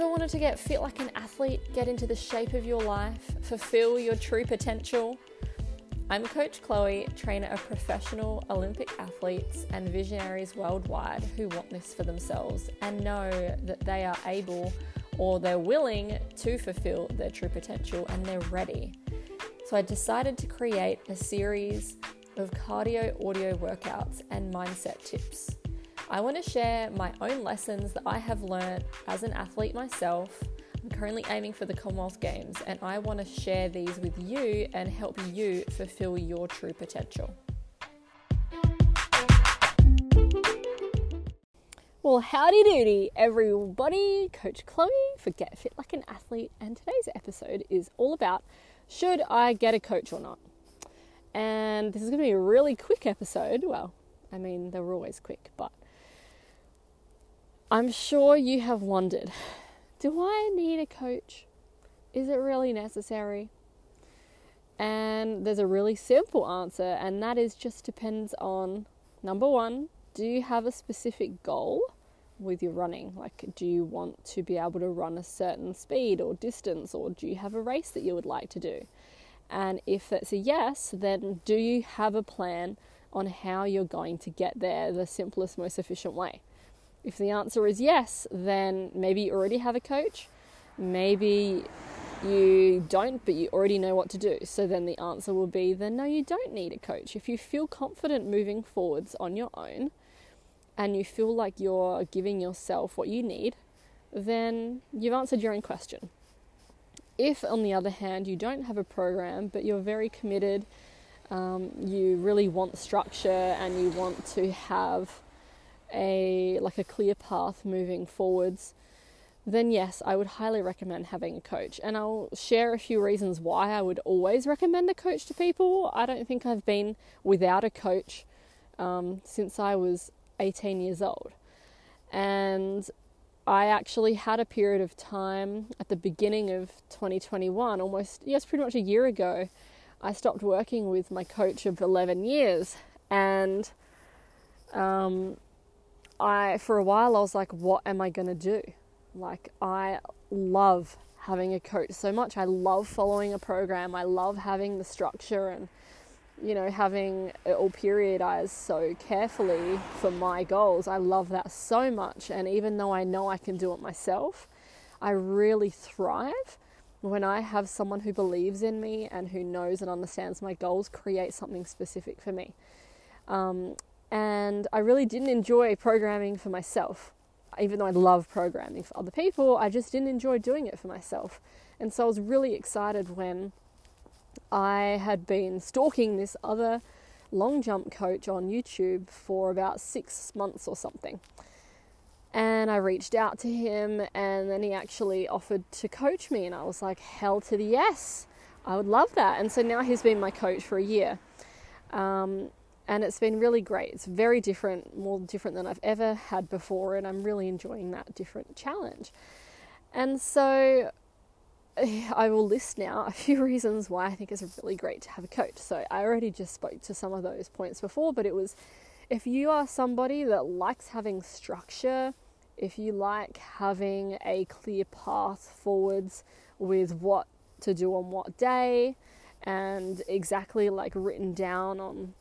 Ever wanted to get fit like an athlete, get into the shape of your life, fulfill your true potential? I'm Coach Chloe, trainer of professional Olympic athletes and visionaries worldwide who want this for themselves and know that they are able or they're willing to fulfill their true potential and they're ready. So I decided to create a series of cardio audio workouts and mindset tips. I want to share my own lessons that I have learned as an athlete myself I'm currently aiming for the Commonwealth Games and I want to share these with you and help you fulfill your true potential. Well, howdy doody, everybody. Coach Chloe for Get Fit Like an Athlete, and today's episode is all about should I get a coach or not? And this is going to be a really quick episode. Well, I mean, they're always quick, but I'm sure you have wondered do I need a coach? Is it really necessary? And there's a really simple answer, and that is just depends on number one, do you have a specific goal with your running? Like, do you want to be able to run a certain speed or distance, or do you have a race that you would like to do? And if that's a yes, then do you have a plan on how you're going to get there the simplest, most efficient way? If the answer is yes, then maybe you already have a coach. Maybe you don't, but you already know what to do. So then the answer will be then no, you don't need a coach. If you feel confident moving forwards on your own and you feel like you're giving yourself what you need, then you've answered your own question. If, on the other hand, you don't have a program but you're very committed, um, you really want structure and you want to have a like a clear path moving forwards, then yes, I would highly recommend having a coach. And I'll share a few reasons why I would always recommend a coach to people. I don't think I've been without a coach um, since I was 18 years old. And I actually had a period of time at the beginning of 2021, almost, yes, pretty much a year ago. I stopped working with my coach of 11 years. And um, I for a while I was like, what am I gonna do? Like I love having a coach so much. I love following a program. I love having the structure and you know having it all periodized so carefully for my goals. I love that so much. And even though I know I can do it myself, I really thrive when I have someone who believes in me and who knows and understands my goals create something specific for me. Um, and I really didn't enjoy programming for myself. Even though I love programming for other people, I just didn't enjoy doing it for myself. And so I was really excited when I had been stalking this other long jump coach on YouTube for about six months or something. And I reached out to him, and then he actually offered to coach me, and I was like, hell to the yes, I would love that. And so now he's been my coach for a year. Um, and it's been really great. It's very different, more different than I've ever had before, and I'm really enjoying that different challenge. And so I will list now a few reasons why I think it's really great to have a coach. So I already just spoke to some of those points before, but it was if you are somebody that likes having structure, if you like having a clear path forwards with what to do on what day and exactly like written down on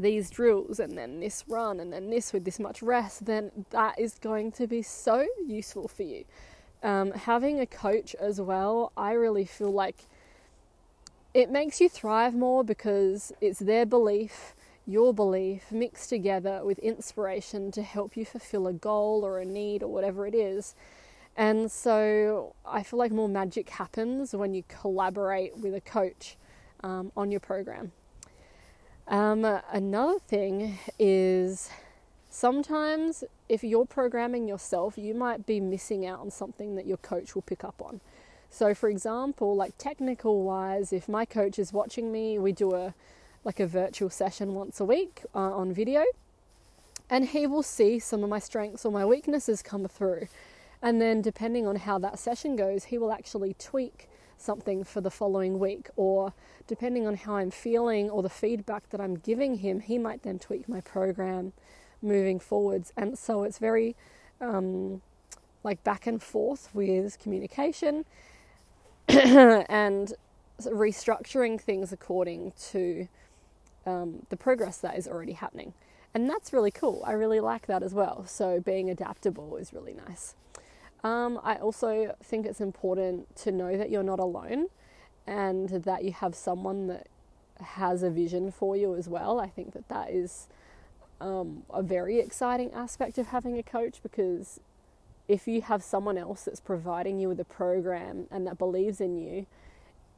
these drills and then this run and then this with this much rest, then that is going to be so useful for you. Um, having a coach as well, I really feel like it makes you thrive more because it's their belief, your belief mixed together with inspiration to help you fulfill a goal or a need or whatever it is. And so I feel like more magic happens when you collaborate with a coach um, on your program. Um, another thing is sometimes if you're programming yourself, you might be missing out on something that your coach will pick up on. So, for example, like technical wise, if my coach is watching me, we do a like a virtual session once a week uh, on video, and he will see some of my strengths or my weaknesses come through. And then, depending on how that session goes, he will actually tweak something for the following week, or depending on how I'm feeling or the feedback that I'm giving him, he might then tweak my program moving forwards. And so it's very um, like back and forth with communication and restructuring things according to um, the progress that is already happening. And that's really cool. I really like that as well. So being adaptable is really nice. Um, I also think it's important to know that you're not alone and that you have someone that has a vision for you as well. I think that that is um, a very exciting aspect of having a coach because if you have someone else that's providing you with a program and that believes in you,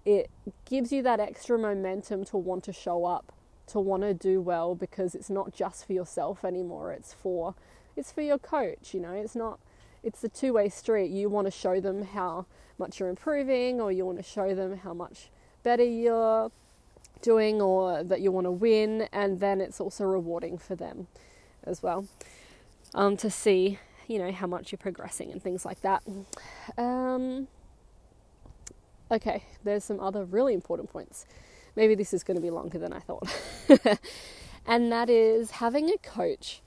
it gives you that extra momentum to want to show up, to want to do well because it's not just for yourself anymore. It's for it's for your coach, you know. It's not it's a two-way street. You want to show them how much you're improving or you want to show them how much better you're doing or that you want to win and then it's also rewarding for them as well um, to see you know how much you're progressing and things like that. Um, okay, there's some other really important points. Maybe this is going to be longer than I thought, and that is having a coach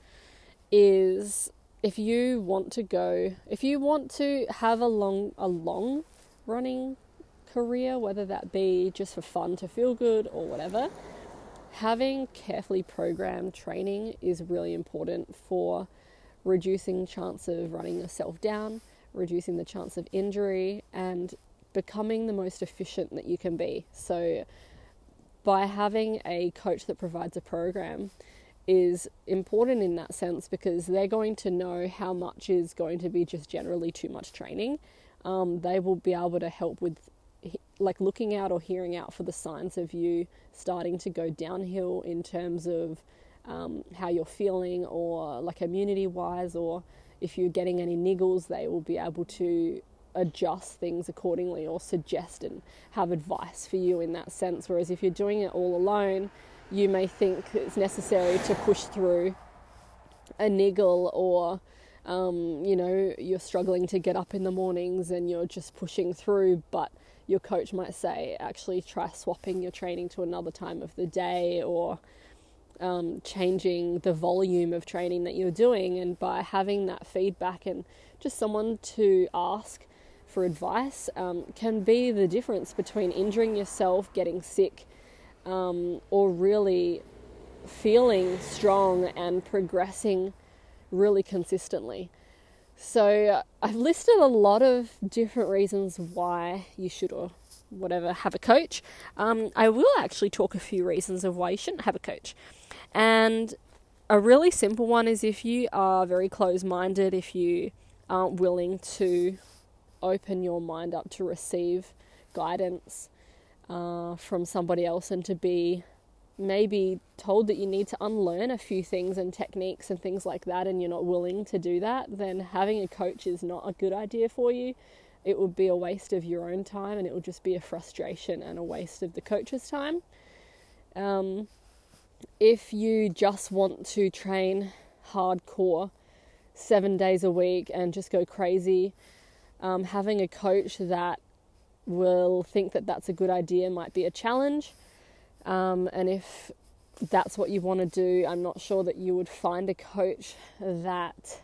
is if you want to go, if you want to have a long a long running career, whether that be just for fun to feel good or whatever, having carefully programmed training is really important for reducing chance of running yourself down, reducing the chance of injury, and becoming the most efficient that you can be. So, by having a coach that provides a program is important in that sense because they're going to know how much is going to be just generally too much training. Um, they will be able to help with like looking out or hearing out for the signs of you starting to go downhill in terms of um, how you're feeling or like immunity wise, or if you're getting any niggles, they will be able to adjust things accordingly or suggest and have advice for you in that sense. Whereas if you're doing it all alone, you may think it's necessary to push through a niggle or um, you know you're struggling to get up in the mornings and you're just pushing through but your coach might say actually try swapping your training to another time of the day or um, changing the volume of training that you're doing, and by having that feedback and just someone to ask for advice um, can be the difference between injuring yourself, getting sick, um, or really feeling strong and progressing really consistently. So, I've listed a lot of different reasons why you should or whatever have a coach. Um, I will actually talk a few reasons of why you shouldn't have a coach. And a really simple one is if you are very close minded, if you aren't willing to open your mind up to receive guidance uh, from somebody else and to be maybe told that you need to unlearn a few things and techniques and things like that, and you're not willing to do that, then having a coach is not a good idea for you. It would be a waste of your own time and it would just be a frustration and a waste of the coach's time. Um, if you just want to train hardcore seven days a week and just go crazy, um, having a coach that will think that that's a good idea might be a challenge. Um, and if that's what you want to do, I'm not sure that you would find a coach that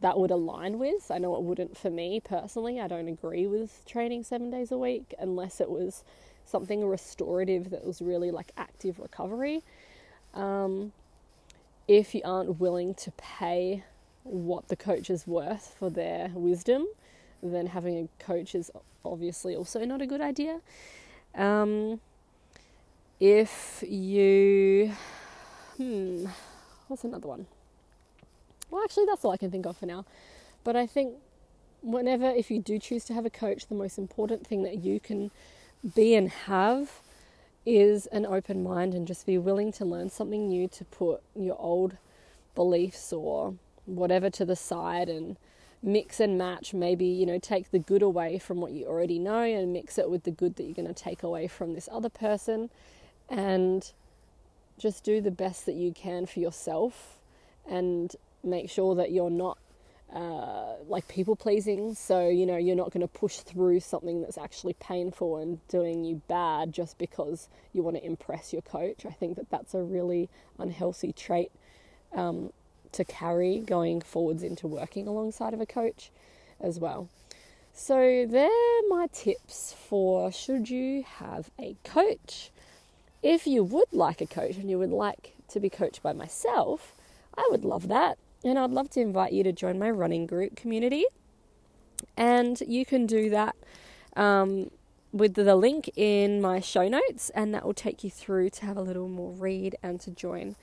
that would align with. I know it wouldn't for me personally. I don't agree with training seven days a week unless it was something restorative that was really like active recovery. Um, if you aren't willing to pay what the coach is worth for their wisdom, then having a coach is obviously also not a good idea. Um, if you, hmm, what's another one? Well, actually, that's all I can think of for now. But I think whenever, if you do choose to have a coach, the most important thing that you can be and have is an open mind and just be willing to learn something new to put your old beliefs or whatever to the side and mix and match maybe you know take the good away from what you already know and mix it with the good that you're going to take away from this other person and just do the best that you can for yourself and make sure that you're not uh, like people pleasing. So, you know, you're not going to push through something that's actually painful and doing you bad just because you want to impress your coach. I think that that's a really unhealthy trait um, to carry going forwards into working alongside of a coach as well. So, they're my tips for should you have a coach. If you would like a coach and you would like to be coached by myself, I would love that. And I'd love to invite you to join my running group community. And you can do that um, with the link in my show notes, and that will take you through to have a little more read and to join.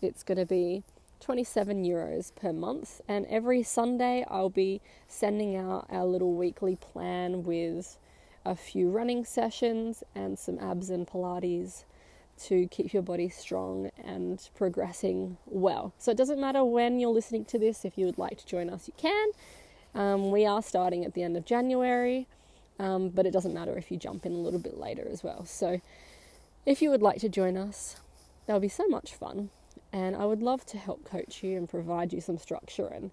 It's going to be 27 euros per month, and every Sunday I'll be sending out our little weekly plan with a few running sessions and some abs and Pilates to keep your body strong and progressing well. So it doesn't matter when you're listening to this, if you would like to join us, you can. Um, we are starting at the end of January, um, but it doesn't matter if you jump in a little bit later as well. So if you would like to join us, that'll be so much fun. And I would love to help coach you and provide you some structure and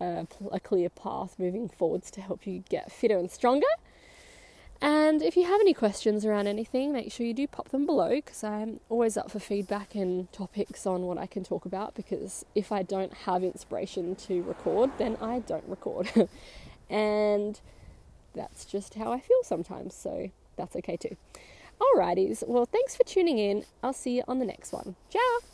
uh, a clear path moving forwards to help you get fitter and stronger. And if you have any questions around anything, make sure you do pop them below because I'm always up for feedback and topics on what I can talk about. Because if I don't have inspiration to record, then I don't record. and that's just how I feel sometimes, so that's okay too. Alrighties, well, thanks for tuning in. I'll see you on the next one. Ciao!